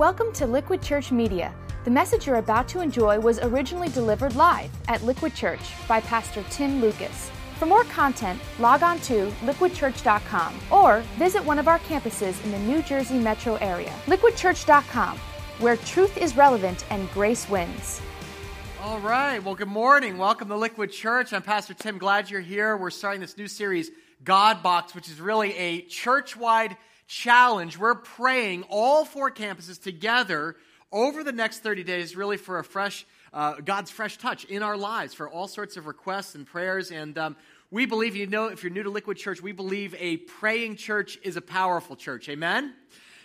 Welcome to Liquid Church Media. The message you're about to enjoy was originally delivered live at Liquid Church by Pastor Tim Lucas. For more content, log on to liquidchurch.com or visit one of our campuses in the New Jersey metro area. Liquidchurch.com, where truth is relevant and grace wins. All right. Well, good morning. Welcome to Liquid Church. I'm Pastor Tim. Glad you're here. We're starting this new series, God Box, which is really a church wide challenge. We're praying all four campuses together over the next 30 days, really for a fresh, uh, God's fresh touch in our lives, for all sorts of requests and prayers. And um, we believe, you know, if you're new to Liquid Church, we believe a praying church is a powerful church. Amen?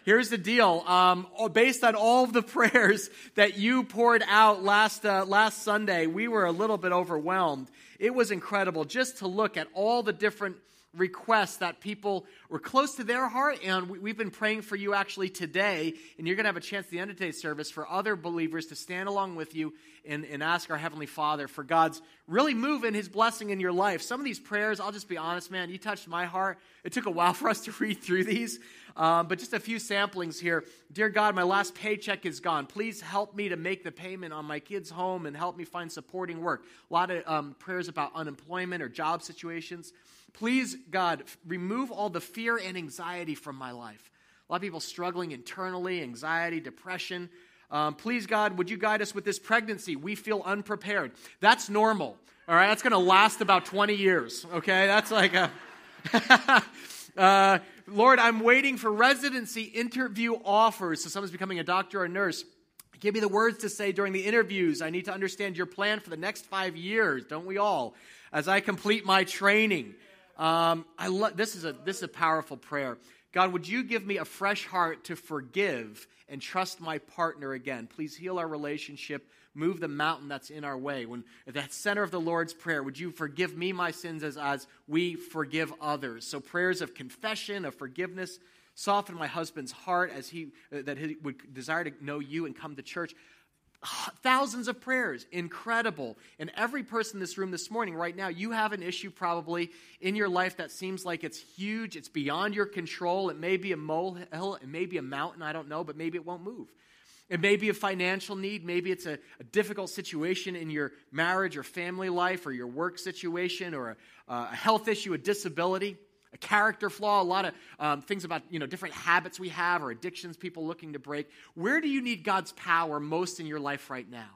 Here's the deal. Um, based on all of the prayers that you poured out last, uh, last Sunday, we were a little bit overwhelmed. It was incredible just to look at all the different requests that people were close to their heart. And we, have been praying for you actually today. And you're going to have a chance at the end of today's service for other believers to stand along with you and, and ask our Heavenly Father for God's really move in His blessing in your life. Some of these prayers, I'll just be honest, man, you touched my heart. It took a while for us to read through these. Um, but just a few samplings here. Dear God, my last paycheck is gone. Please help me to make the payment on my kid's home and help me find supporting work. A lot of um, prayers about unemployment or job situations. Please, God, remove all the fear and anxiety from my life. A lot of people struggling internally, anxiety, depression. Um, please, God, would you guide us with this pregnancy? We feel unprepared. That's normal. All right, that's going to last about 20 years. Okay, that's like a. uh, Lord, I'm waiting for residency interview offers. So someone's becoming a doctor or a nurse. Give me the words to say during the interviews. I need to understand your plan for the next five years, don't we all? As I complete my training. Um, I lo- this, is a, this is a powerful prayer. God, would you give me a fresh heart to forgive and trust my partner again? Please heal our relationship. Move the mountain that's in our way. When at the center of the Lord's Prayer, would you forgive me my sins as, as we forgive others? So prayers of confession, of forgiveness, soften my husband's heart as he uh, that he would desire to know you and come to church. Thousands of prayers. Incredible. And every person in this room this morning right now you have an issue probably in your life that seems like it's huge. It's beyond your control. It may be a molehill it may be a mountain. I don't know but maybe it won't move it may be a financial need maybe it's a, a difficult situation in your marriage or family life or your work situation or a, a health issue a disability a character flaw, a lot of um, things about you know different habits we have or addictions people looking to break. Where do you need God's power most in your life right now?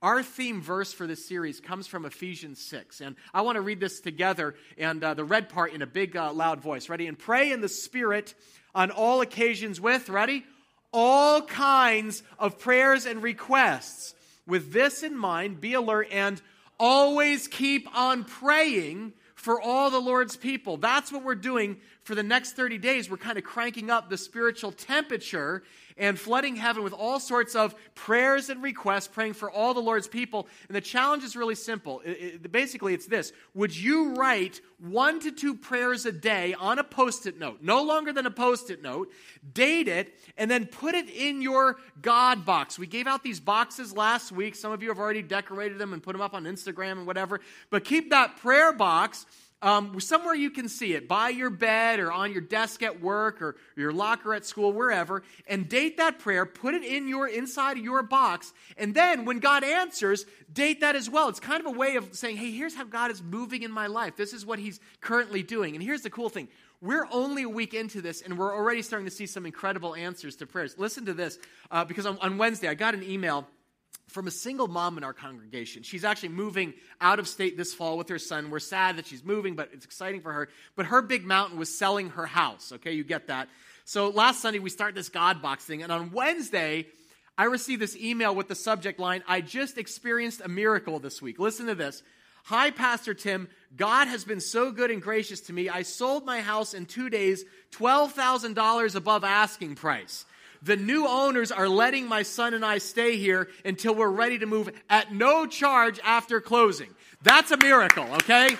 Our theme verse for this series comes from Ephesians 6. And I want to read this together and uh, the red part in a big, uh, loud voice. Ready? And pray in the Spirit on all occasions with, ready? All kinds of prayers and requests. With this in mind, be alert and always keep on praying for all the Lord's people. That's what we're doing for the next 30 days. We're kind of cranking up the spiritual temperature and flooding heaven with all sorts of prayers and requests, praying for all the Lord's people. And the challenge is really simple. It, it, basically, it's this Would you write one to two prayers a day on a post it note, no longer than a post it note, date it, and then put it in your God box? We gave out these boxes last week. Some of you have already decorated them and put them up on Instagram and whatever. But keep that prayer box um, somewhere you can see it, by your bed or on your desk at work or your locker at school, wherever, and date that prayer, put it in your inside of your box, and then when God answers, date that as well. It's kind of a way of saying, hey, here's how God is moving in my life. This is what He's currently doing. And here's the cool thing. We're only a week into this, and we're already starting to see some incredible answers to prayers. Listen to this, uh, because on, on Wednesday, I got an email from a single mom in our congregation. She's actually moving out of state this fall with her son. We're sad that she's moving, but it's exciting for her. But her big mountain was selling her house. Okay, you get that. So last Sunday, we start this God box thing. And on Wednesday, I received this email with the subject line I just experienced a miracle this week. Listen to this. Hi, Pastor Tim. God has been so good and gracious to me. I sold my house in two days, $12,000 above asking price. The new owners are letting my son and I stay here until we're ready to move at no charge after closing. That's a miracle, okay?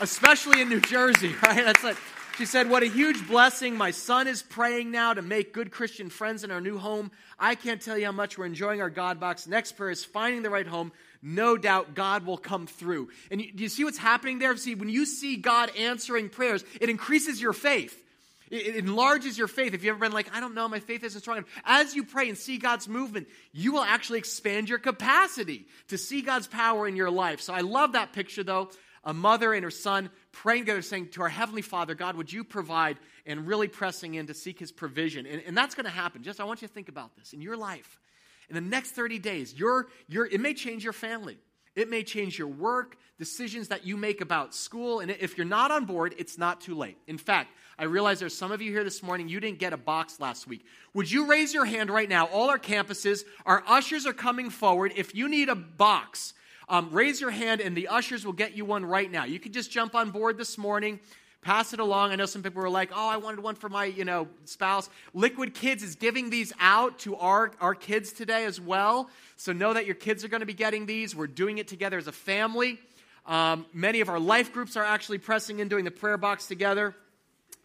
Especially in New Jersey, right? That's like, she said, What a huge blessing. My son is praying now to make good Christian friends in our new home. I can't tell you how much we're enjoying our God box. Next prayer is finding the right home. No doubt God will come through. And you, do you see what's happening there? See, when you see God answering prayers, it increases your faith. It, enlarges your faith. If you've ever been like, I don't know, my faith isn't strong enough. As you pray and see God's movement, you will actually expand your capacity to see God's power in your life. So I love that picture, though. A mother and her son praying together, saying to our Heavenly Father, God, would you provide, and really pressing in to seek His provision. And, and that's going to happen. Just I want you to think about this in your life. In the next 30 days, your, your, it may change your family. It may change your work, decisions that you make about school. And if you're not on board, it's not too late. In fact, I realize there's some of you here this morning, you didn't get a box last week. Would you raise your hand right now? All our campuses, our ushers are coming forward. If you need a box, um, raise your hand and the ushers will get you one right now. You can just jump on board this morning pass it along. I know some people were like, oh, I wanted one for my, you know, spouse. Liquid Kids is giving these out to our, our kids today as well. So know that your kids are going to be getting these. We're doing it together as a family. Um, many of our life groups are actually pressing in doing the prayer box together.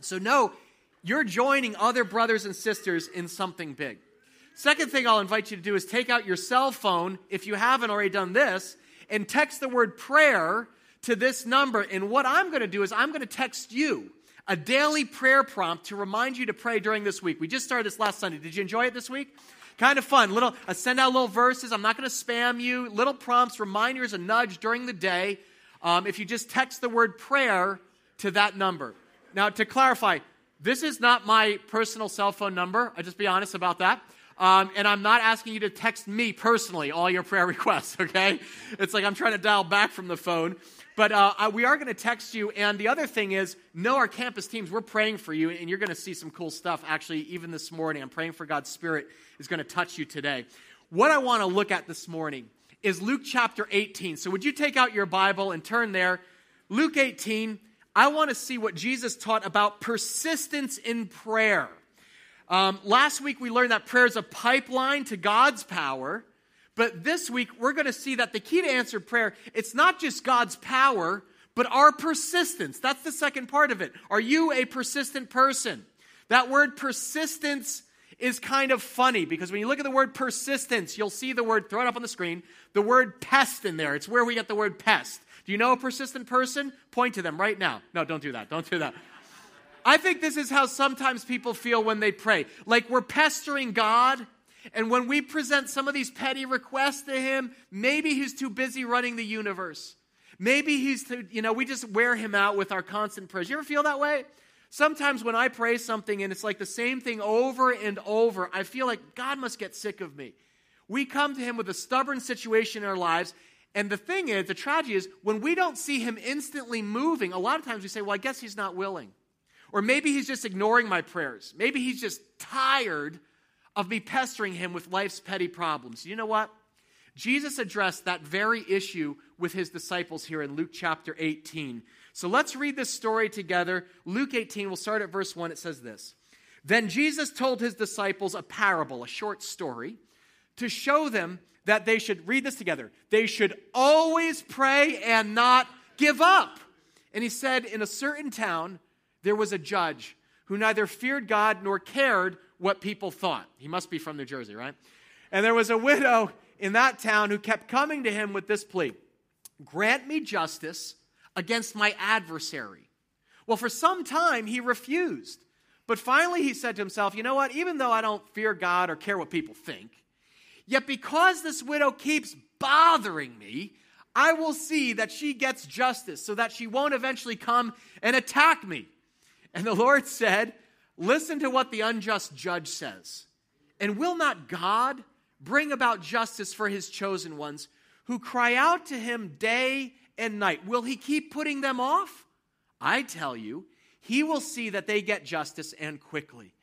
So no, you're joining other brothers and sisters in something big. Second thing I'll invite you to do is take out your cell phone, if you haven't already done this, and text the word prayer to this number. And what I'm going to do is I'm going to text you a daily prayer prompt to remind you to pray during this week. We just started this last Sunday. Did you enjoy it this week? Kind of fun. Little, I send out little verses. I'm not going to spam you. Little prompts, reminders, a nudge during the day. Um, if you just text the word prayer to that number. Now, to clarify, this is not my personal cell phone number. I just be honest about that. Um, and I'm not asking you to text me personally all your prayer requests, okay? It's like I'm trying to dial back from the phone. But uh, we are going to text you. And the other thing is, know our campus teams. We're praying for you, and you're going to see some cool stuff actually, even this morning. I'm praying for God's Spirit is going to touch you today. What I want to look at this morning is Luke chapter 18. So, would you take out your Bible and turn there? Luke 18. I want to see what Jesus taught about persistence in prayer. Um, last week, we learned that prayer is a pipeline to God's power. But this week, we're going to see that the key to answered prayer, it's not just God's power, but our persistence. That's the second part of it. Are you a persistent person? That word persistence is kind of funny because when you look at the word persistence, you'll see the word, thrown up on the screen, the word pest in there. It's where we get the word pest. Do you know a persistent person? Point to them right now. No, don't do that. Don't do that. I think this is how sometimes people feel when they pray. Like we're pestering God and when we present some of these petty requests to him, maybe he's too busy running the universe. Maybe he's too, you know, we just wear him out with our constant prayers. You ever feel that way? Sometimes when I pray something and it's like the same thing over and over, I feel like God must get sick of me. We come to him with a stubborn situation in our lives. And the thing is, the tragedy is, when we don't see him instantly moving, a lot of times we say, well, I guess he's not willing. Or maybe he's just ignoring my prayers. Maybe he's just tired of me pestering him with life's petty problems. You know what? Jesus addressed that very issue with his disciples here in Luke chapter 18. So let's read this story together. Luke 18, we'll start at verse 1. It says this Then Jesus told his disciples a parable, a short story, to show them that they should, read this together, they should always pray and not give up. And he said, In a certain town, there was a judge who neither feared God nor cared what people thought. He must be from New Jersey, right? And there was a widow in that town who kept coming to him with this plea Grant me justice against my adversary. Well, for some time he refused. But finally he said to himself, You know what? Even though I don't fear God or care what people think, yet because this widow keeps bothering me, I will see that she gets justice so that she won't eventually come and attack me. And the Lord said, Listen to what the unjust judge says. And will not God bring about justice for his chosen ones who cry out to him day and night? Will he keep putting them off? I tell you, he will see that they get justice and quickly.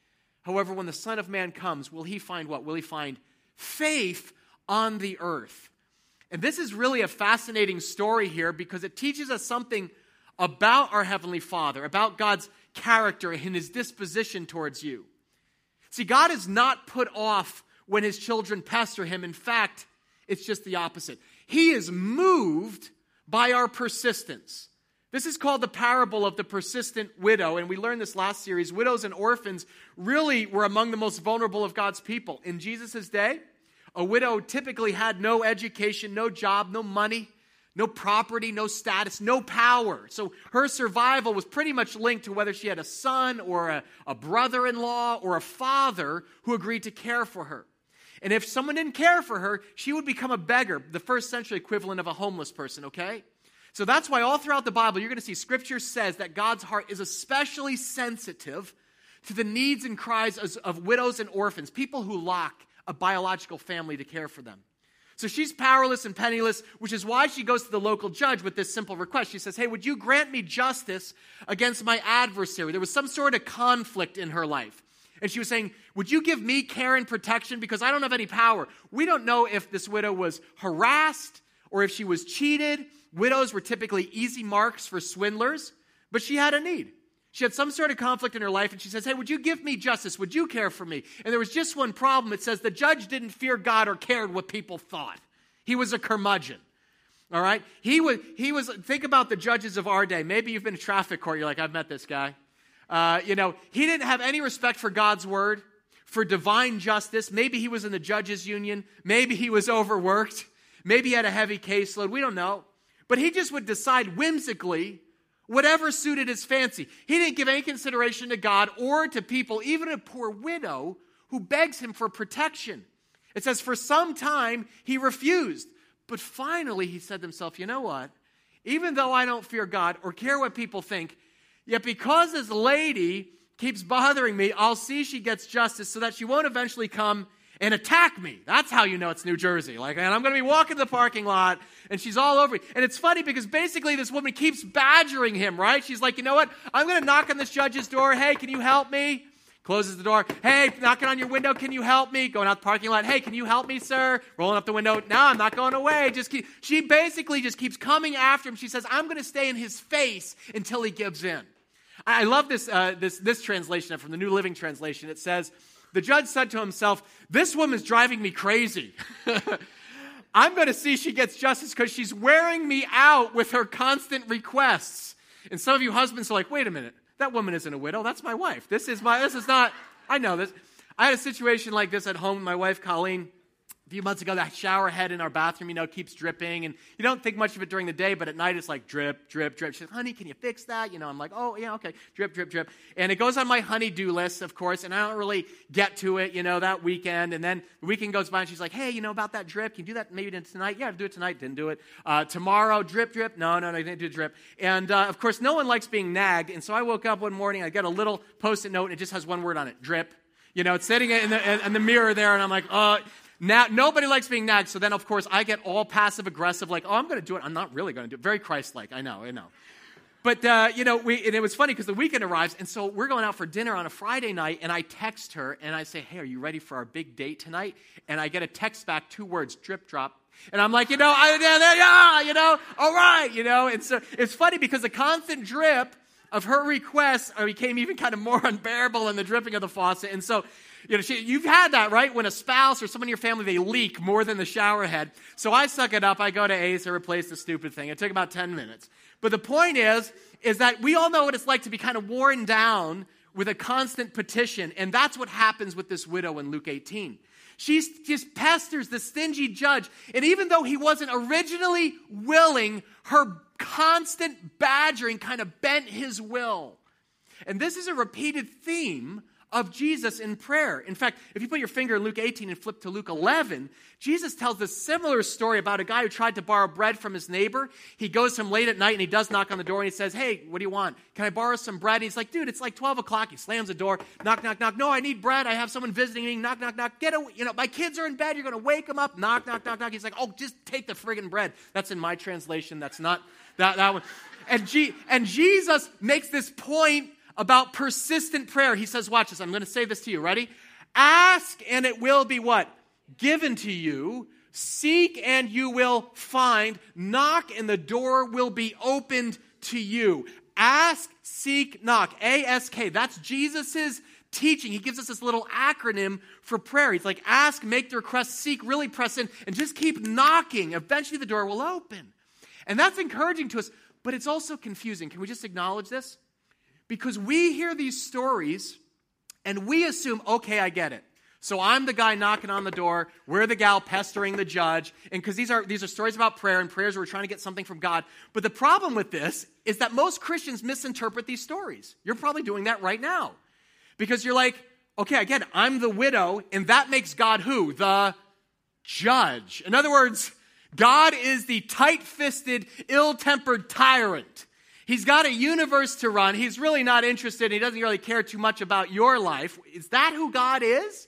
However, when the Son of Man comes, will he find what? Will he find faith on the earth? And this is really a fascinating story here because it teaches us something about our Heavenly Father, about God's character and his disposition towards you. See, God is not put off when his children pester him. In fact, it's just the opposite. He is moved by our persistence. This is called the parable of the persistent widow, and we learned this last series. Widows and orphans really were among the most vulnerable of God's people. In Jesus' day, a widow typically had no education, no job, no money, no property, no status, no power. So her survival was pretty much linked to whether she had a son or a, a brother in law or a father who agreed to care for her. And if someone didn't care for her, she would become a beggar, the first century equivalent of a homeless person, okay? So that's why all throughout the Bible, you're going to see scripture says that God's heart is especially sensitive to the needs and cries of widows and orphans, people who lack a biological family to care for them. So she's powerless and penniless, which is why she goes to the local judge with this simple request. She says, Hey, would you grant me justice against my adversary? There was some sort of conflict in her life. And she was saying, Would you give me care and protection? Because I don't have any power. We don't know if this widow was harassed or if she was cheated. Widows were typically easy marks for swindlers, but she had a need. She had some sort of conflict in her life, and she says, Hey, would you give me justice? Would you care for me? And there was just one problem. It says the judge didn't fear God or cared what people thought. He was a curmudgeon. All right? He was, he was think about the judges of our day. Maybe you've been to traffic court, you're like, I've met this guy. Uh, you know, he didn't have any respect for God's word, for divine justice. Maybe he was in the judges' union. Maybe he was overworked. Maybe he had a heavy caseload. We don't know. But he just would decide whimsically whatever suited his fancy. He didn't give any consideration to God or to people, even a poor widow who begs him for protection. It says, for some time he refused. But finally he said to himself, you know what? Even though I don't fear God or care what people think, yet because this lady keeps bothering me, I'll see she gets justice so that she won't eventually come and attack me. That's how you know it's New Jersey. Like, and I'm going to be walking the parking lot, and she's all over me. And it's funny because basically this woman keeps badgering him, right? She's like, you know what? I'm going to knock on this judge's door. Hey, can you help me? Closes the door. Hey, knocking on your window. Can you help me? Going out the parking lot. Hey, can you help me, sir? Rolling up the window. No, I'm not going away. Just keep. She basically just keeps coming after him. She says, I'm going to stay in his face until he gives in. I love this, uh, this, this translation from the New Living Translation. It says, the judge said to himself, This woman's driving me crazy. I'm going to see she gets justice because she's wearing me out with her constant requests. And some of you husbands are like, wait a minute, that woman isn't a widow. That's my wife. This is my, this is not, I know this. I had a situation like this at home with my wife, Colleen a few months ago, that shower head in our bathroom, you know, keeps dripping. And you don't think much of it during the day, but at night it's like drip, drip, drip. She says, honey, can you fix that? You know, I'm like, oh, yeah, okay. Drip, drip, drip. And it goes on my honey-do list, of course, and I don't really get to it, you know, that weekend. And then the weekend goes by and she's like, hey, you know, about that drip, can you do that maybe tonight? Yeah, I'll do it tonight. Didn't do it. Uh, tomorrow, drip, drip. No, no, no, I didn't do drip. And uh, of course, no one likes being nagged. And so I woke up one morning, I got a little post-it note, and it just has one word on it, drip. You know, it's sitting in the, in the mirror there, and I'm like, oh, now, nobody likes being nagged. So then, of course, I get all passive aggressive, like, oh, I'm going to do it. I'm not really going to do it. Very Christ like. I know, I know. But, uh, you know, we, and it was funny because the weekend arrives, and so we're going out for dinner on a Friday night, and I text her, and I say, hey, are you ready for our big date tonight? And I get a text back, two words, drip drop. And I'm like, you know, I, yeah, you know, all right, you know. And so it's funny because the constant drip of her requests became even kind of more unbearable than the dripping of the faucet. And so you know, she, you've had that, right? When a spouse or someone in your family, they leak more than the shower head. So I suck it up. I go to Ace, I replace the stupid thing. It took about 10 minutes. But the point is, is that we all know what it's like to be kind of worn down with a constant petition. And that's what happens with this widow in Luke 18. She just pesters the stingy judge. And even though he wasn't originally willing, her constant badgering kind of bent his will. And this is a repeated theme of Jesus in prayer. In fact, if you put your finger in Luke 18 and flip to Luke 11, Jesus tells this similar story about a guy who tried to borrow bread from his neighbor. He goes home late at night and he does knock on the door and he says, Hey, what do you want? Can I borrow some bread? And he's like, Dude, it's like 12 o'clock. He slams the door, knock, knock, knock. No, I need bread. I have someone visiting me. Knock, knock, knock. Get away. You know, my kids are in bed. You're going to wake them up. Knock, knock, knock, knock. He's like, Oh, just take the friggin' bread. That's in my translation. That's not that, that one. And, G- and Jesus makes this point about persistent prayer. He says, Watch this, I'm going to say this to you. Ready? Ask and it will be what? Given to you. Seek and you will find. Knock and the door will be opened to you. Ask, seek, knock. A S K. That's Jesus's teaching. He gives us this little acronym for prayer. He's like, ask, make the request, seek, really press in, and just keep knocking. Eventually the door will open. And that's encouraging to us, but it's also confusing. Can we just acknowledge this? Because we hear these stories and we assume, okay, I get it. So I'm the guy knocking on the door. We're the gal pestering the judge. And because these are, these are stories about prayer and prayers where we're trying to get something from God. But the problem with this is that most Christians misinterpret these stories. You're probably doing that right now. Because you're like, okay, again, I'm the widow, and that makes God who? The judge. In other words, God is the tight fisted, ill tempered tyrant. He's got a universe to run. He's really not interested. He doesn't really care too much about your life. Is that who God is?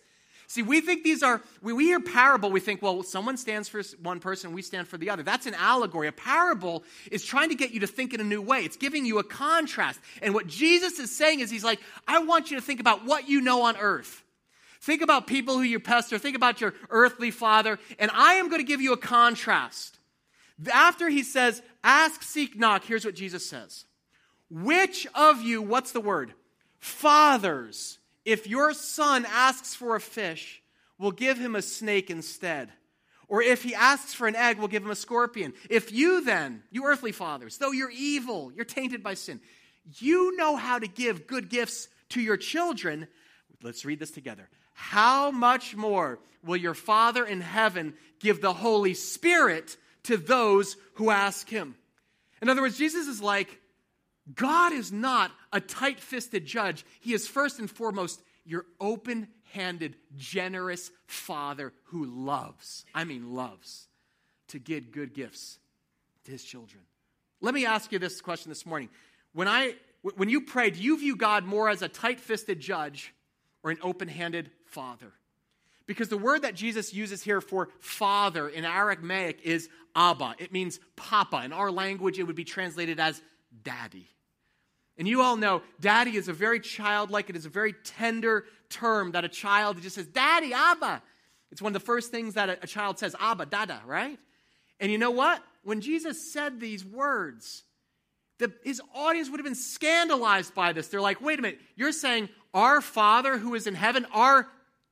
See, we think these are, we hear parable, we think, well, someone stands for one person, we stand for the other. That's an allegory. A parable is trying to get you to think in a new way, it's giving you a contrast. And what Jesus is saying is, He's like, I want you to think about what you know on earth. Think about people who you pester, think about your earthly father, and I am going to give you a contrast. After he says, ask, seek, knock, here's what Jesus says. Which of you, what's the word? Fathers if your son asks for a fish, we'll give him a snake instead. Or if he asks for an egg, we'll give him a scorpion. If you then, you earthly fathers, though you're evil, you're tainted by sin, you know how to give good gifts to your children, let's read this together. How much more will your Father in heaven give the Holy Spirit to those who ask him? In other words, Jesus is like, God is not a tight fisted judge. He is first and foremost your open handed, generous father who loves, I mean, loves, to give good gifts to his children. Let me ask you this question this morning. When, I, when you pray, do you view God more as a tight fisted judge or an open handed father? Because the word that Jesus uses here for father in Aramaic is Abba. It means papa. In our language, it would be translated as daddy. And you all know, daddy is a very childlike, it is a very tender term that a child just says, Daddy, Abba. It's one of the first things that a, child says, Abba, Dada, right? And you know what? When Jesus said these words, the, his audience would have been scandalized by this. They're like, wait a minute, you're saying our Father who is in heaven, our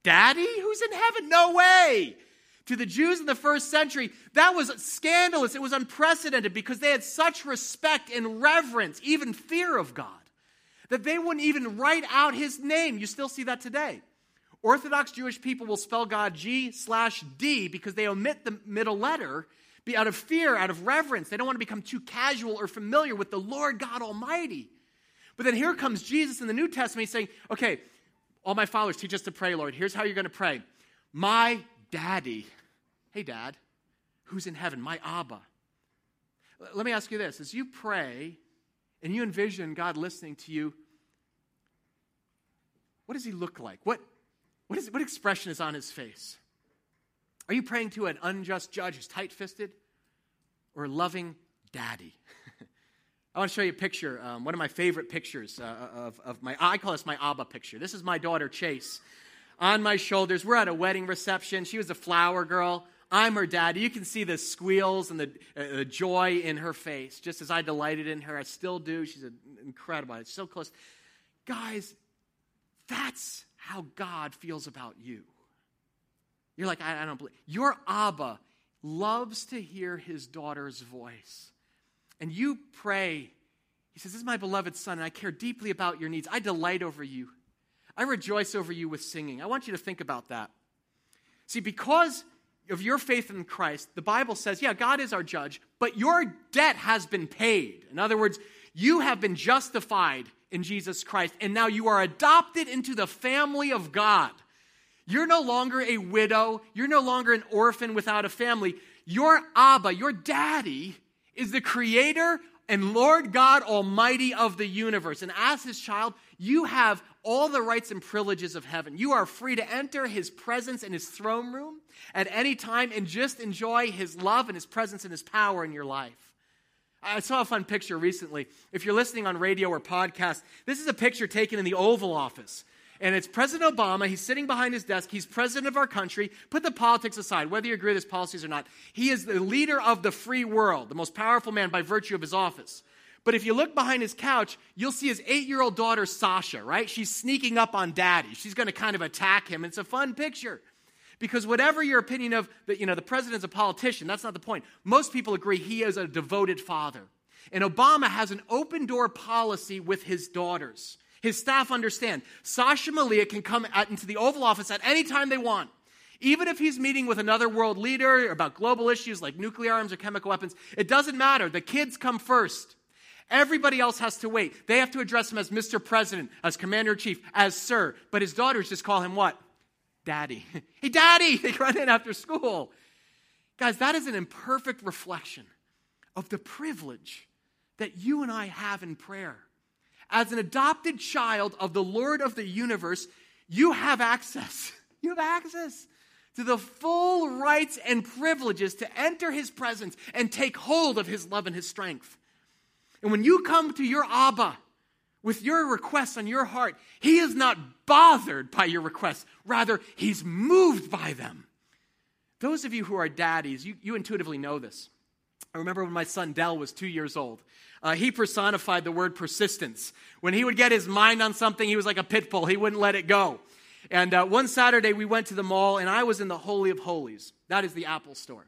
daddy who's in heaven? No way to the Jews in the first century, that was scandalous. It was unprecedented because they had such respect and reverence, even fear of God, that they wouldn't even write out his name. You still see that today. Orthodox Jewish people will spell God G slash D because they omit the middle letter be out of fear, out of reverence. They don't want to become too casual or familiar with the Lord God Almighty. But then here comes Jesus in the New Testament saying, okay, all my followers teach us to pray, Lord. Here's how you're going to pray. My daddy Hey, Dad, who's in heaven? My Abba. Let me ask you this as you pray and you envision God listening to you, what does he look like? What, what, is, what expression is on his face? Are you praying to an unjust judge who's tight fisted or a loving daddy? I want to show you a picture, um, one of my favorite pictures uh, of, of my, I call this my Abba picture. This is my daughter, Chase, on my shoulders. We're at a wedding reception. She was a flower girl. I'm her dad. You can see the squeals and the, uh, the joy in her face, just as I delighted in her. I still do. She's incredible. It's so close. Guys, that's how God feels about you. You're like, I, I don't believe. Your Abba loves to hear his daughter's voice. And you pray. He says, This is my beloved son, and I care deeply about your needs. I delight over you. I rejoice over you with singing. I want you to think about that. See, because of your faith in Christ, the Bible says, yeah, God is our judge, but your debt has been paid. In other words, you have been justified in Jesus Christ, and now you are adopted into the family of God. You're no longer a widow, you're no longer an orphan without a family. Your Abba, your daddy, is the creator and Lord God Almighty of the universe. And as his child, you have all the rights and privileges of heaven. You are free to enter his presence in his throne room at any time and just enjoy his love and his presence and his power in your life. I saw a fun picture recently. If you're listening on radio or podcast, this is a picture taken in the Oval Office. And it's President Obama. He's sitting behind his desk. He's president of our country. Put the politics aside, whether you agree with his policies or not. He is the leader of the free world, the most powerful man by virtue of his office. But if you look behind his couch, you'll see his eight year old daughter, Sasha, right? She's sneaking up on daddy. She's going to kind of attack him. It's a fun picture. Because whatever your opinion of, the, you know, the president's a politician, that's not the point. Most people agree he is a devoted father. And Obama has an open door policy with his daughters. His staff understand. Sasha Malia can come at, into the Oval Office at any time they want. Even if he's meeting with another world leader about global issues like nuclear arms or chemical weapons, it doesn't matter. The kids come first. Everybody else has to wait. They have to address him as Mr. President, as Commander in Chief, as Sir. But his daughters just call him what? Daddy. hey, Daddy! They run in after school. Guys, that is an imperfect reflection of the privilege that you and I have in prayer. As an adopted child of the Lord of the universe, you have access. You have access to the full rights and privileges to enter his presence and take hold of his love and his strength. And when you come to your Abba with your requests on your heart, he is not bothered by your requests. Rather, he's moved by them. Those of you who are daddies, you, you intuitively know this. I remember when my son Dell was two years old. Uh, he personified the word persistence. When he would get his mind on something, he was like a pit bull. He wouldn't let it go. And uh, one Saturday, we went to the mall, and I was in the Holy of Holies. That is the Apple store.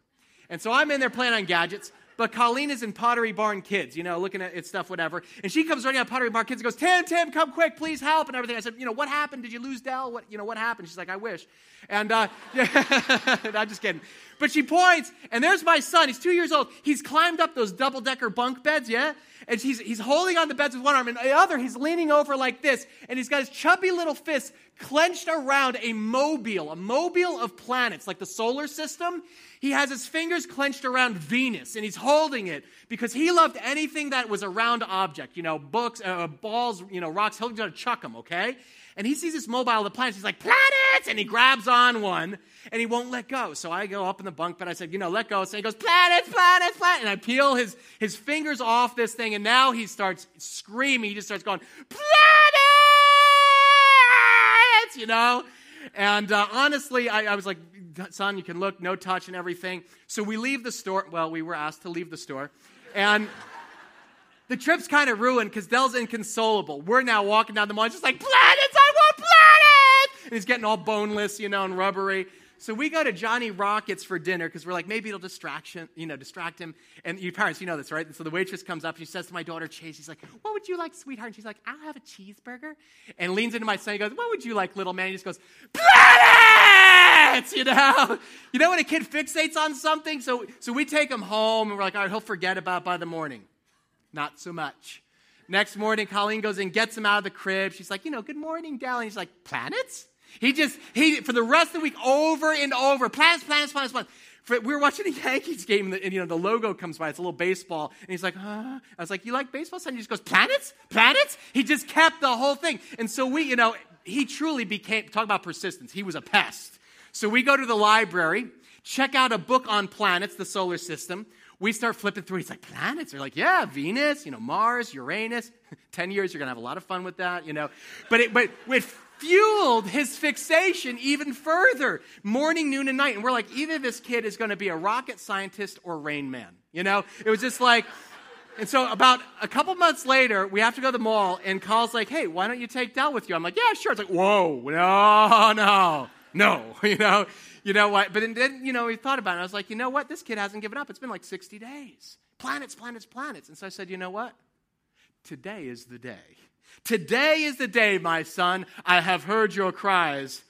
And so I'm in there playing on gadgets. But Colleen is in Pottery Barn Kids, you know, looking at stuff, whatever. And she comes running out Pottery Barn Kids and goes, Tim, Tim, come quick, please help, and everything. I said, you know, what happened? Did you lose Dell? What, you know, what happened? She's like, I wish. And uh, I'm just kidding. But she points, and there's my son. He's two years old. He's climbed up those double decker bunk beds, yeah? And he's, he's holding on the beds with one arm, and the other, he's leaning over like this, and he's got his chubby little fists clenched around a mobile, a mobile of planets, like the solar system. He has his fingers clenched around Venus, and he's holding it because he loved anything that was a round object, you know, books, uh, balls, you know, rocks. He'll to chuck them, okay? And he sees this mobile of the planets. He's like, planets! And he grabs on one, and he won't let go. So I go up in the bunk bed. I said, you know, let go. So he goes, planets, planets, planets. And I peel his, his fingers off this thing, and now he starts screaming. He just starts going, planets! you know? And uh, honestly, I, I was like, son, you can look, no touch and everything. So we leave the store. Well, we were asked to leave the store. And the trip's kind of ruined because Dell's inconsolable. We're now walking down the mall, just like, planets! And he's getting all boneless, you know, and rubbery. So we go to Johnny Rockets for dinner because we're like, maybe it'll distract him, you know, distract him. And you parents, you know this, right? So the waitress comes up she says to my daughter Chase, she's like, What would you like, sweetheart? And she's like, I'll have a cheeseburger. And leans into my son, he goes, What would you like, little man? And He just goes, Planets! You know? You know when a kid fixates on something? So so we take him home and we're like, all right, he'll forget about by the morning. Not so much. Next morning, Colleen goes and gets him out of the crib. She's like, you know, good morning, Dell. And he's like, planets? He just, he, for the rest of the week, over and over, planets, planets, planets, planets. For, we were watching a Yankees game, and, the, and, you know the logo comes by. It's a little baseball, and he's like, huh? I was like, "You like baseball?" And he just goes, "Planets, planets." He just kept the whole thing, and so we, you know, he truly became. Talk about persistence. He was a pest. So we go to the library, check out a book on planets, the solar system. We start flipping through. He's like, planets? They're like, yeah, Venus, you know, Mars, Uranus. Ten years, you're gonna have a lot of fun with that, you know. But it, but with fueled his fixation even further, morning, noon, and night. And we're like, either this kid is going to be a rocket scientist or Rain Man. You know, it was just like, and so about a couple months later, we have to go to the mall, and Carl's like, hey, why don't you take Dell with you? I'm like, yeah, sure. It's like, whoa, no, no, no, you know, you know what? But then, you know, we thought about it. I was like, you know what? This kid hasn't given up. It's been like 60 days. Planets, planets, planets. And so I said, you know what? Today is the day. Today is the day, my son. I have heard your cries.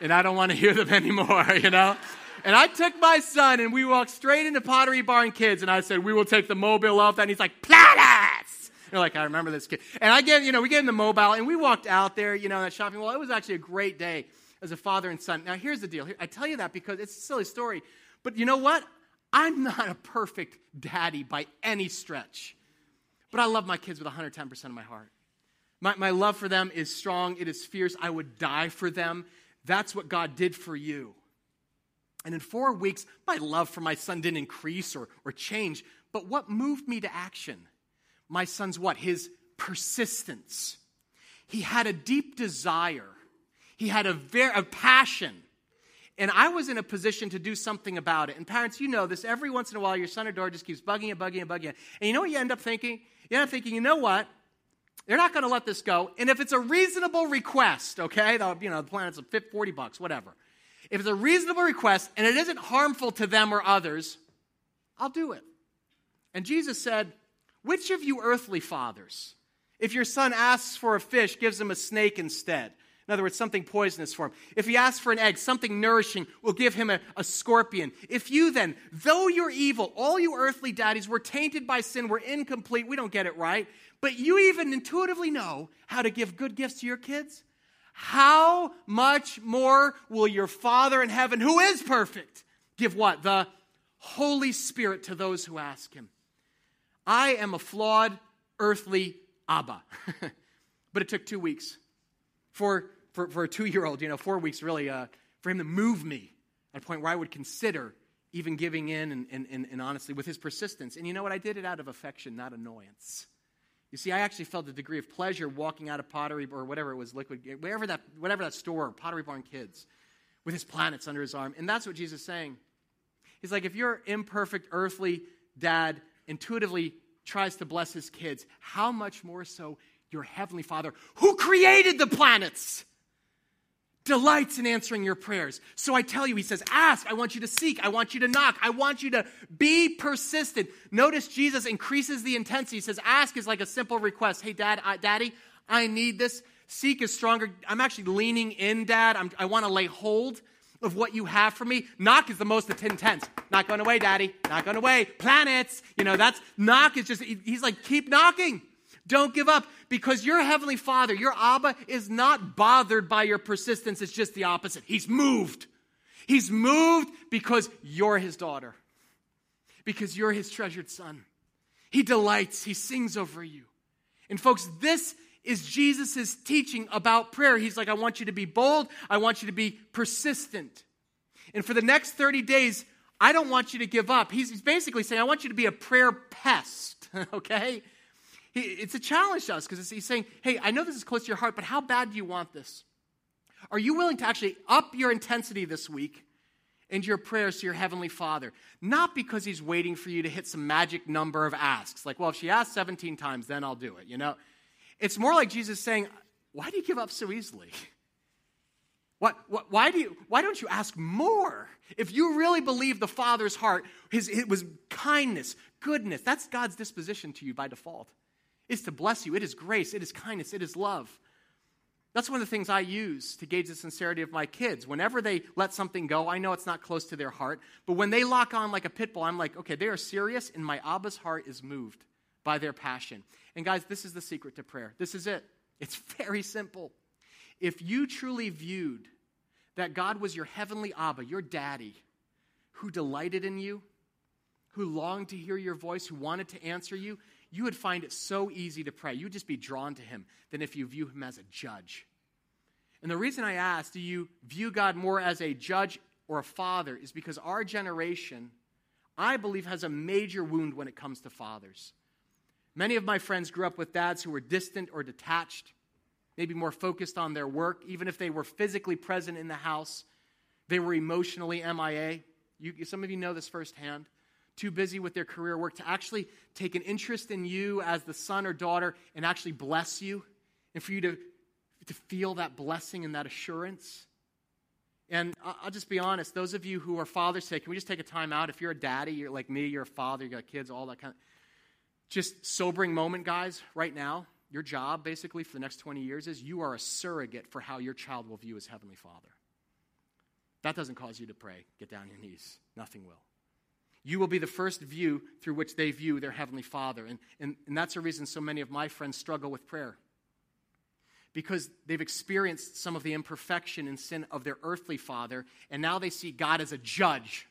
And I don't want to hear them anymore, you know? And I took my son and we walked straight into Pottery Barn Kids and I said, We will take the mobile off that. And he's like, Planets! You're like, I remember this kid. And I get, you know, we get in the mobile and we walked out there, you know, that shopping mall. It was actually a great day as a father and son. Now, here's the deal. I tell you that because it's a silly story. But you know what? I'm not a perfect daddy by any stretch. But I love my kids with 110% of my heart. My, my love for them is strong, it is fierce. I would die for them. That's what God did for you. And in four weeks, my love for my son didn't increase or, or change. But what moved me to action? My son's what? His persistence. He had a deep desire. He had a, very, a passion. And I was in a position to do something about it. And parents, you know this. Every once in a while, your son or daughter just keeps bugging and bugging and bugging. And you know what you end up thinking? You end up thinking, you know what? They're not going to let this go. And if it's a reasonable request, okay, you know, the planet's a 40 bucks, whatever. If it's a reasonable request and it isn't harmful to them or others, I'll do it. And Jesus said, Which of you earthly fathers, If your son asks for a fish, gives him a snake instead. In other words, something poisonous for him. If he asks for an egg, something nourishing will give him a, a, scorpion. If you then, though you're evil, all you earthly daddies were tainted by sin, we're incomplete, we don't get it right, but you even intuitively know how to give good gifts to your kids, how much more will your Father in heaven, who is perfect, give what? The Holy Spirit to those who ask him. I am a flawed earthly Abba. but it took two weeks for, for, for a two year old, you know, four weeks really, uh, for him to move me at a point where I would consider even giving in and, and, and, and honestly with his persistence. And you know what? I did it out of affection, not annoyance. You see, I actually felt a degree of pleasure walking out of Pottery or whatever it was, liquid, whatever that, whatever that store, Pottery Barn Kids, with his planets under his arm. And that's what Jesus is saying. He's like, if your imperfect earthly dad intuitively tries to bless his kids, how much more so your heavenly Father, who created the planets, delights in answering your prayers. So I tell you, he says, ask, I want you to seek, I want you to knock, I want you to be persistent. Notice Jesus increases the intensity. He says, ask is like a simple request. Hey, dad, I, daddy, I need this. Seek is stronger. I'm actually leaning in, dad. I'm, I want to lay hold of what you have for me. Knock is the most intense. Not going away, daddy. Not going away. Planets. You know, that's knock is just, he's like, keep knocking. Don't give up because your heavenly father, your Abba, is not bothered by your persistence. It's just the opposite. He's moved. He's moved because you're his daughter, because you're his treasured son. He delights, he sings over you. And folks, this is Jesus' teaching about prayer. He's like, I want you to be bold, I want you to be persistent. And for the next 30 days, I don't want you to give up. He's, basically saying, I want you to be a prayer pest, okay? He, it's a challenge to us because he's saying, hey, I know this is close to your heart, but how bad do you want this? Are you willing to actually up your intensity this week into your prayers to your Heavenly Father? Not because He's waiting for you to hit some magic number of asks, like, well, if she asks 17 times, then I'll do it, you know? It's more like Jesus saying, why do you give up so easily? What, what, why, do you, why don't you ask more? If you really believe the Father's heart, his, it was kindness, goodness, that's God's disposition to you by default is to bless you. It is grace, it is kindness, it is love. That's one of the things I use to gauge the sincerity of my kids. Whenever they let something go, I know it's not close to their heart. But when they lock on like a pit bull, I'm like, okay, they are serious, and my Abba's heart is moved by their passion. And guys, this is the secret to prayer. This is it. It's very simple. If you truly viewed that God was your heavenly Abba, your daddy, who delighted in you, who longed to hear your voice, who wanted to answer you, you would find it so easy to pray. You'd just be drawn to him than if you view him as a judge. And the reason I ask, do you view God more as a judge or a father, is because our generation, I believe, has a major wound when it comes to fathers. Many of my friends grew up with dads who were distant or detached, maybe more focused on their work. Even if they were physically present in the house, they were emotionally MIA. You, some of you know this firsthand too busy with their career work to actually take an interest in you as the son or daughter and actually bless you and for you to, to feel that blessing and that assurance. And I'll just be honest, those of you who are fathers today, can we just take a time out? If you're a daddy, you're like me, you're a father, you got kids, all that kind of just sobering moment, guys, right now. Your job, basically, for the next 20 years is you are a surrogate for how your child will view his heavenly father. That doesn't cause you to pray, get down on your knees. Nothing will. You will be the first view through which they view their Heavenly Father. And, and, and that's the reason so many of my friends struggle with prayer. Because they've experienced some of the imperfection and sin of their earthly father, and now they see God as a judge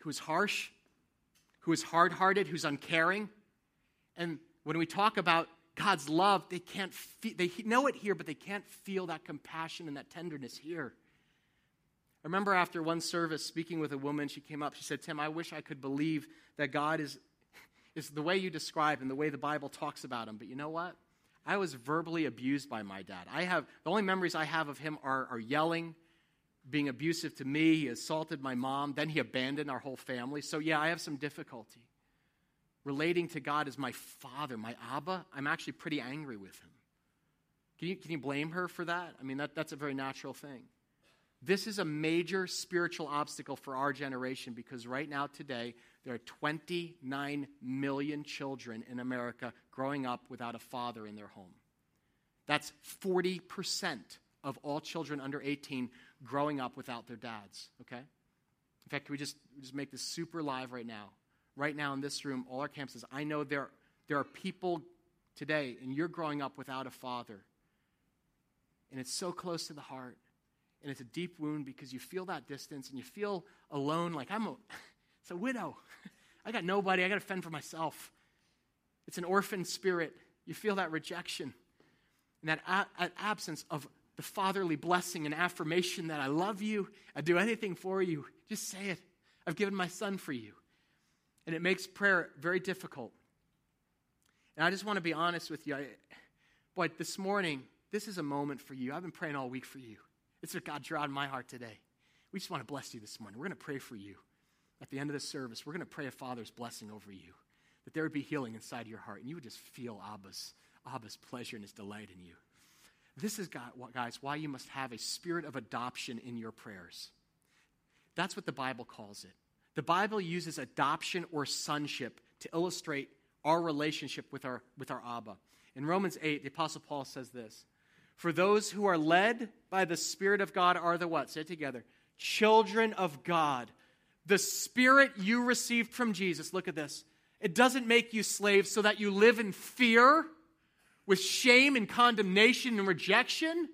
who is harsh, who is hard hearted, who's uncaring. And when we talk about God's love, they can't feel, they know it here, but they can't feel that compassion and that tenderness here. I remember after one service speaking with a woman, she came up, she said, Tim, I wish I could believe that God is, is the way you describe and the way the Bible talks about him. But you know what? I was verbally abused by my dad. I have the only memories I have of him are, are yelling, being abusive to me. He assaulted my mom. Then he abandoned our whole family. So yeah, I have some difficulty relating to God as my father, my Abba. I'm actually pretty angry with him. Can you, can you blame her for that? I mean, that, that's a very natural thing. This is a major spiritual obstacle for our generation because right now, today, there are 29 million children in America growing up without a father in their home. That's 40% of all children under 18 growing up without their dads, okay? In fact, can we just, just make this super live right now? Right now in this room, all our campuses, I know there, there are people today, and you're growing up without a father. And it's so close to the heart. And it's a deep wound because you feel that distance and you feel alone, like I'm a, it's a widow. I got nobody. I got to fend for myself. It's an orphan spirit. You feel that rejection and that a- absence of the fatherly blessing and affirmation that I love you, i'd do anything for you. Just say it. I've given my son for you. And it makes prayer very difficult. And I just want to be honest with you. I, boy, this morning, this is a moment for you. I've been praying all week for you. It's what God out in my heart today. We just want to bless you this morning. We're going to pray for you. At the end of the service, we're going to pray a Father's blessing over you, that there would be healing inside your heart, and you would just feel Abba's, Abba's pleasure and his delight in you. This is, God, guys, why you must have a spirit of adoption in your prayers. That's what the Bible calls it. The Bible uses adoption or sonship to illustrate our relationship with our, with our Abba. In Romans 8, the Apostle Paul says this For those who are led by the Spirit of God are the what? Say it together. Children of God. The Spirit you received from Jesus, look at this. It doesn't make you slaves so that you live in fear with shame and condemnation and rejection.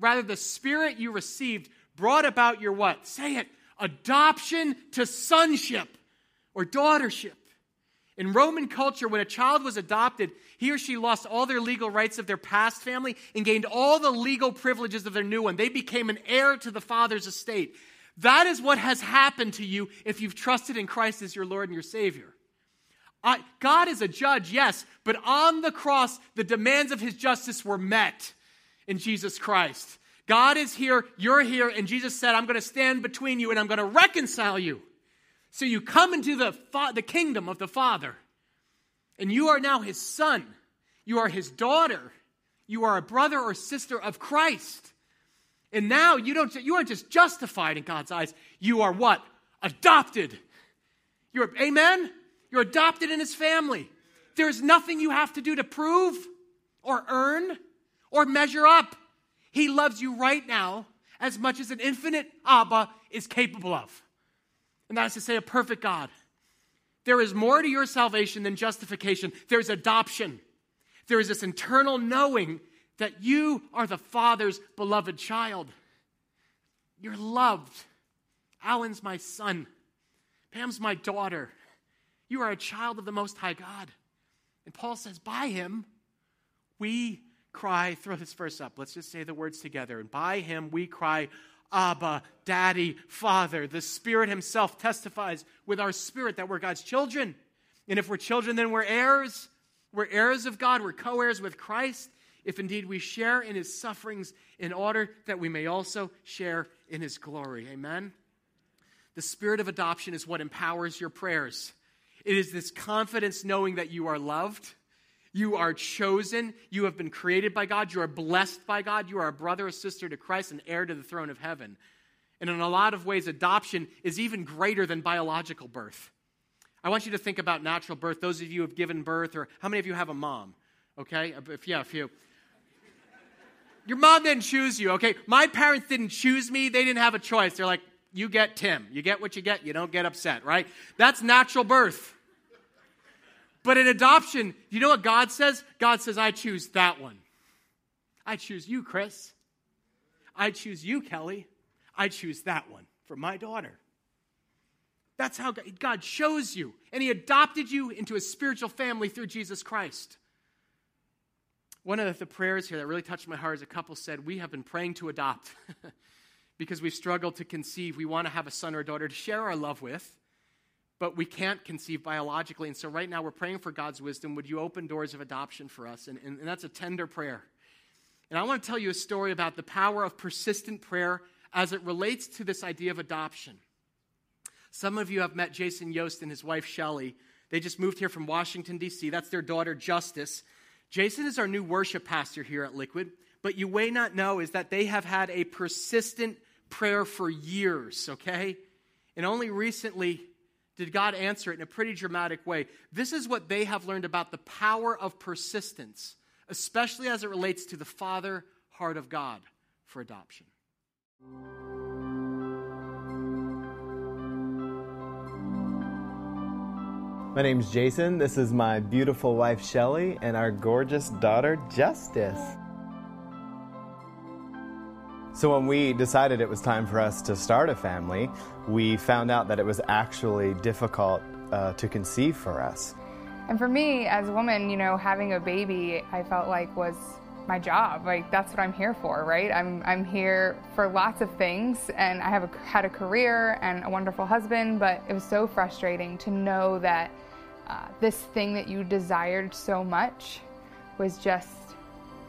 Rather, the Spirit you received brought about your what? Say it. Adoption to sonship or daughtership. In Roman culture, when a child was adopted, he or she lost all their legal rights of their past family and gained all the legal privileges of their new one. They became an heir to the father's estate. That is what has happened to you if you've trusted in Christ as your Lord and your Savior. I, God is a judge, yes, but on the cross, the demands of his justice were met in Jesus Christ. God is here, you're here, and Jesus said, I'm going to stand between you and I'm going to reconcile you. So you come into the, the kingdom of the Father, and you are now his son. You are his daughter. You are a brother or sister of Christ. And now you don't you aren't just justified in God's eyes. You are what? Adopted. You're amen? You're adopted in his family. There's nothing you have to do to prove or earn or measure up. He loves you right now as much as an infinite Abba is capable of and that is to say, a perfect God. There is more to your salvation than justification. There's adoption. There is this internal knowing that you are the Father's beloved child. You're loved. Alan's my son. Pam's my daughter. You are a child of the Most High God. And Paul says, by him, we cry, throw this verse up. Let's just say the words together. And by him, we cry, Abba, Daddy, Father. The Spirit Himself testifies with our spirit that we're God's children. And if we're children, then we're heirs. We're heirs of God. We're co heirs with Christ. If indeed we share in His sufferings, in order that we may also share in His glory. Amen? The spirit of adoption is what empowers your prayers. It is this confidence knowing that you are loved you are chosen. You have been created by God. You are blessed by God. You are a brother or sister to Christ and heir to the throne of heaven. And in a lot of ways, adoption is even greater than biological birth. I want you to think about natural birth. Those of you who have given birth, or how many of you have a mom? Okay? If yeah, a few. Your mom didn't choose you, okay? My parents didn't choose me. They didn't have a choice. They're like, you get Tim. You get what you get. You don't get upset, right? That's natural birth. But in adoption, you know what God says? God says, I choose that one. I choose you, Chris. I choose you, Kelly. I choose that one for my daughter. That's how God chose you. And He adopted you into a spiritual family through Jesus Christ. One of the prayers here that really touched my heart is a couple said, We have been praying to adopt because we've struggled to conceive. We want to have a son or a daughter to share our love with but we can't conceive biologically. And so right now we're praying for God's wisdom. Would you open doors of adoption for us? And, and, and, that's a tender prayer. And I want to tell you a story about the power of persistent prayer as it relates to this idea of adoption. Some of you have met Jason Yost and his wife Shelly. They just moved here from Washington, D.C. That's their daughter, Justice. Jason is our new worship pastor here at Liquid. But you may not know is that they have had a persistent prayer for years, okay? And only recently did God answer it in a pretty dramatic way. This is what they have learned about the power of persistence, especially as it relates to the Father heart of God for adoption. My name's Jason. This is my beautiful wife, Shelly, and our gorgeous daughter, Justice. So, when we decided it was time for us to start a family, we found out that it was actually difficult uh, to conceive for us. And for me, as a woman, you know, having a baby, I felt like was my job. Like that's what I'm here for, right? I'm I'm here for lots of things, and I have a, had a career and a wonderful husband, but it was so frustrating to know that uh, this thing that you desired so much was just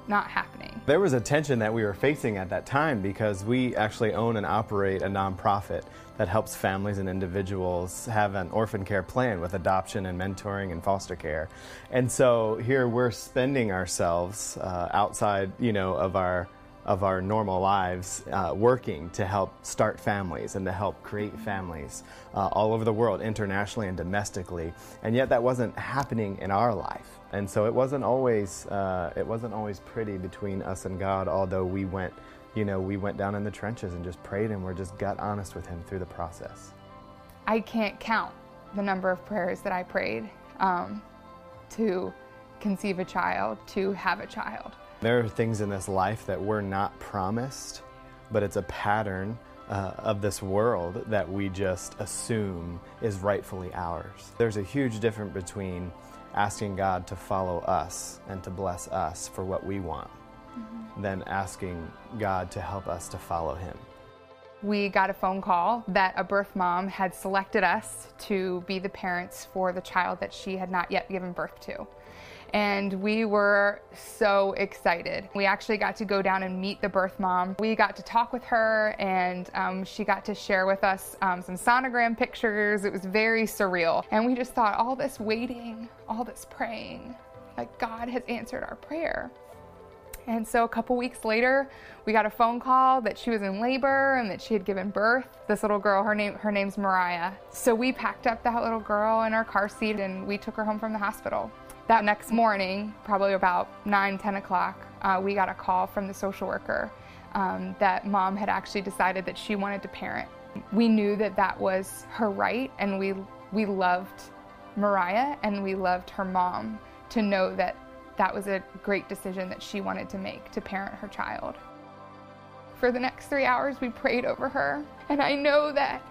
not happening. There was a tension that we were facing at that time because we actually own and operate a nonprofit that helps families and individuals have an orphan care plan with adoption and mentoring and foster care. And so here we're spending ourselves uh, outside, you know, of our of our normal lives uh, working to help start families and to help create families uh, all over the world, internationally and domestically. And yet that wasn't happening in our life. And so it wasn't always uh, it wasn't always pretty between us and God, although we went, you know, we went down in the trenches and just prayed and we're just got honest with him through the process. I can't count the number of prayers that I prayed um, to conceive a child, to have a child. There are things in this life that we're not promised, but it's a pattern uh, of this world that we just assume is rightfully ours. There's a huge difference between asking God to follow us and to bless us for what we want mm-hmm. than asking God to help us to follow Him. We got a phone call that a birth mom had selected us to be the parents for the child that she had not yet given birth to and we were so excited. We actually got to go down and meet the birth mom. We got to talk with her, and um, she got to share with us um, some sonogram pictures. It was very surreal. And we just thought, all this waiting, all this praying, like God has answered our prayer. And so a couple weeks later, we got a phone call that she was in labor and that she had given birth. This little girl, her name her name's Mariah. So we packed up that little girl in our car seat and we took her home from the hospital. That next morning, probably about 9, 10 o'clock, uh, we got a call from the social worker um, that mom had actually decided that she wanted to parent. We knew that that was her right, and we, we loved Mariah and we loved her mom to know that that was a great decision that she wanted to make to parent her child. For the next three hours, we prayed over her, and I know that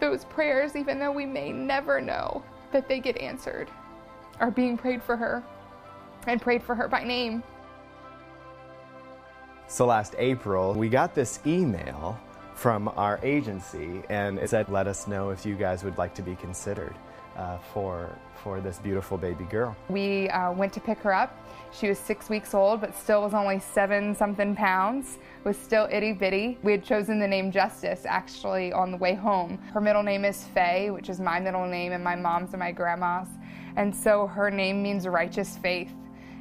those prayers, even though we may never know, that they get answered are being prayed for her and prayed for her by name. So last April, we got this email from our agency, and it said, Let us know if you guys would like to be considered uh, for, for this beautiful baby girl. We uh, went to pick her up. She was six weeks old, but still was only seven something pounds, was still itty bitty. We had chosen the name Justice actually on the way home. Her middle name is Faye, which is my middle name and my mom's and my grandma's. And so her name means righteous faith.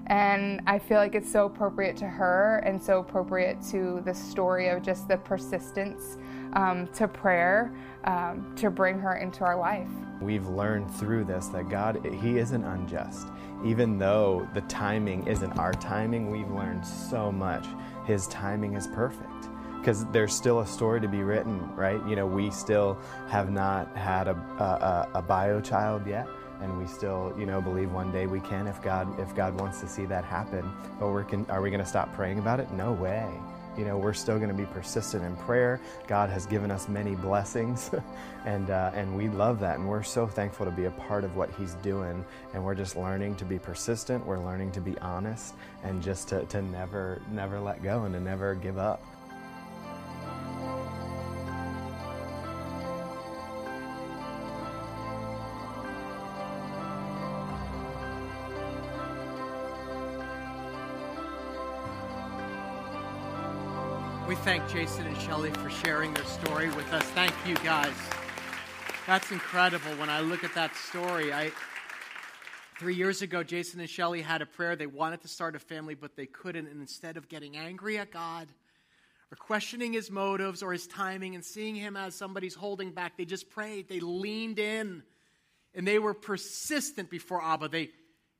And I feel like it's so appropriate to her and so appropriate to the story of just the persistence um, to prayer um, to bring her into our life. We've learned through this that God, He isn't unjust. Even though the timing isn't our timing, we've learned so much. His timing is perfect because there's still a story to be written, right? You know, we still have not had a, a, a bio child yet and we still, you know, believe one day we can if God if God wants to see that happen. But we're can, are we going to stop praying about it? No way. You know, we're still going to be persistent in prayer. God has given us many blessings, and uh, and we love that, and we're so thankful to be a part of what He's doing. And we're just learning to be persistent. We're learning to be honest, and just to, to never never let go and to never give up. Thank Jason and Shelly for sharing their story with us. Thank you, guys. That's incredible. When I look at that story, I three years ago, Jason and Shelly had a prayer. They wanted to start a family, but they couldn't. And instead of getting angry at God or questioning his motives or his timing and seeing him as somebody's holding back. They just prayed. They leaned in and they were persistent before Abba. They,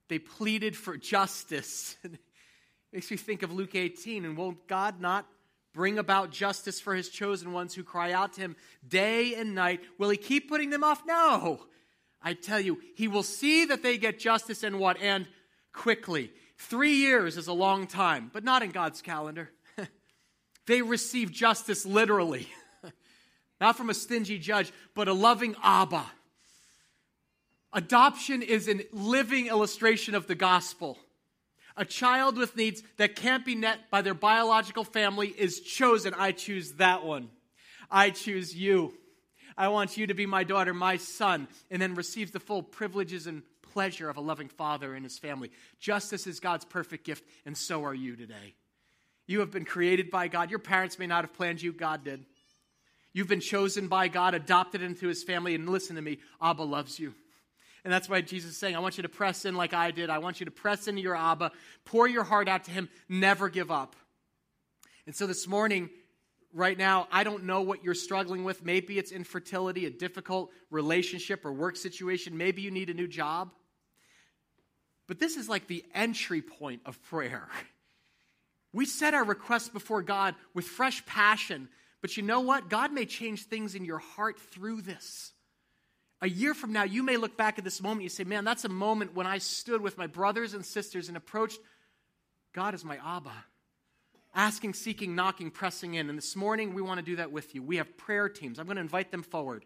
they pleaded for justice. Makes me think of Luke 18. And won't God not bring about justice for his chosen ones who cry out to him day and night? Will he keep putting them off? No. I tell you, he will see that they get justice and what? And quickly. Three years is a long time, but not in God's calendar. they receive justice literally, not from a stingy judge, but a loving Abba. Adoption is a living illustration of the gospel. A child with needs that can't be met by their biological family is chosen. I choose that one. I choose you. I want you to be my daughter, my son, and then receives the full privileges and pleasure of a loving father and his family. Justice is God's perfect gift, and so are you today. You have been created by God. Your parents may not have planned you, God did. You've been chosen by God, adopted into his family, and listen to me, Abba loves you. And that's why Jesus is saying, I want you to press in like I did. I want you to press into your Abba, pour your heart out to him, never give up. And so this morning, right now, I don't know what you're struggling with. Maybe it's infertility, a difficult relationship or work situation. Maybe you need a new job. But this is like the entry point of prayer. We set our requests before God with fresh passion, but you know what? God may change things in your heart through this. A year from now, you may look back at this moment and you say, Man, that's a moment when I stood with my brothers and sisters and approached God as my Abba. Asking, seeking, knocking, pressing in. And this morning, we want to do that with you. We have prayer teams. I'm going to invite them forward.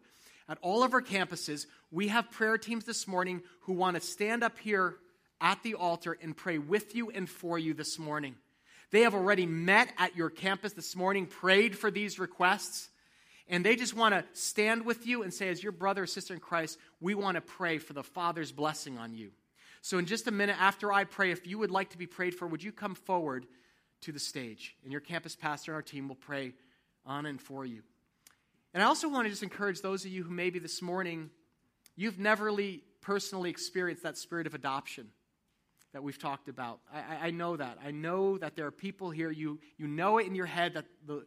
At all of our campuses, we have prayer teams this morning who want to stand up here at the altar and pray with you and for you this morning. They have already met at your campus this morning, prayed for these requests, and they just want to stand with you and say, as your brother or sister in Christ, we want to pray for the Father's blessing on you. So, in just a minute after I pray, if you would like to be prayed for, would you come forward to the stage? And your campus pastor and our team will pray on and for you. And I also want to just encourage those of you who maybe this morning you've never really personally experienced that spirit of adoption that we've talked about. I, I, know that. I know that there are people here, you, you know it in your head that the,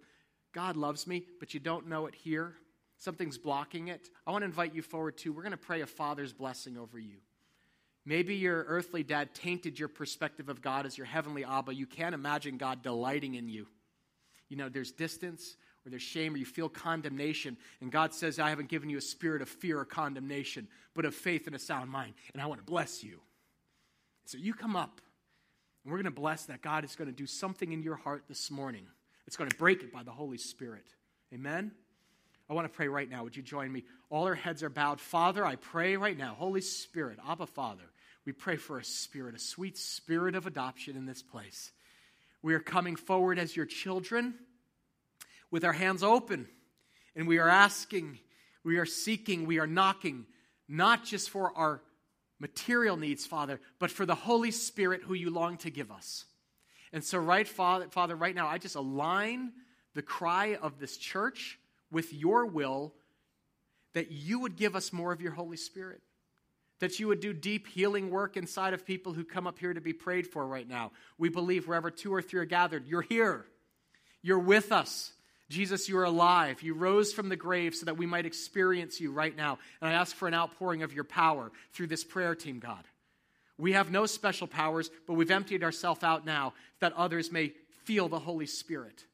God loves me, but you don't know it here. Something's blocking it. I want to invite you forward too. We're going to pray a father's blessing over you. Maybe your earthly dad tainted your perspective of God as your heavenly Abba. You can't imagine God delighting in you. You know, there's distance or there's shame or you feel condemnation. And God says, I haven't given you a spirit of fear or condemnation, but of faith and a sound mind. And I want to bless you. So you come up, and we're going to bless that. God is going to do something in your heart this morning. It's going to break it by the Holy Spirit. Amen? I want to pray right now. Would you join me? All our heads are bowed. Father, I pray right now, Holy Spirit, Abba Father, we pray for a spirit, a sweet spirit of adoption in this place. We are coming forward as your children with our hands open, and we are asking, we are seeking, we are knocking, not just for our material needs, Father, but for the Holy Spirit who you long to give us. And so, right, Father, Father, right now, I just align the cry of this church with your will that you would give us more of your Holy Spirit. That you would do deep healing work inside of people who come up here to be prayed for right now. We believe wherever two or three are gathered, you're here. You're with us. Jesus, you are alive. You rose from the grave so that we might experience you right now. And I ask for an outpouring of your power through this prayer team, God. We have no special powers, but we've emptied ourselves out now that others may feel the Holy Spirit.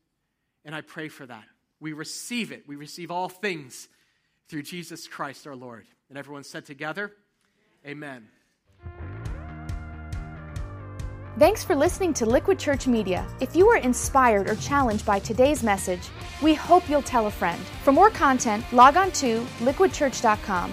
And I pray for that. We receive it. We receive all things through Jesus Christ our Lord. And everyone said together, Amen. Thanks for listening to Liquid Church Media. If you were inspired or challenged by today's message, we hope you'll tell a friend. For more content, log on to liquidchurch.com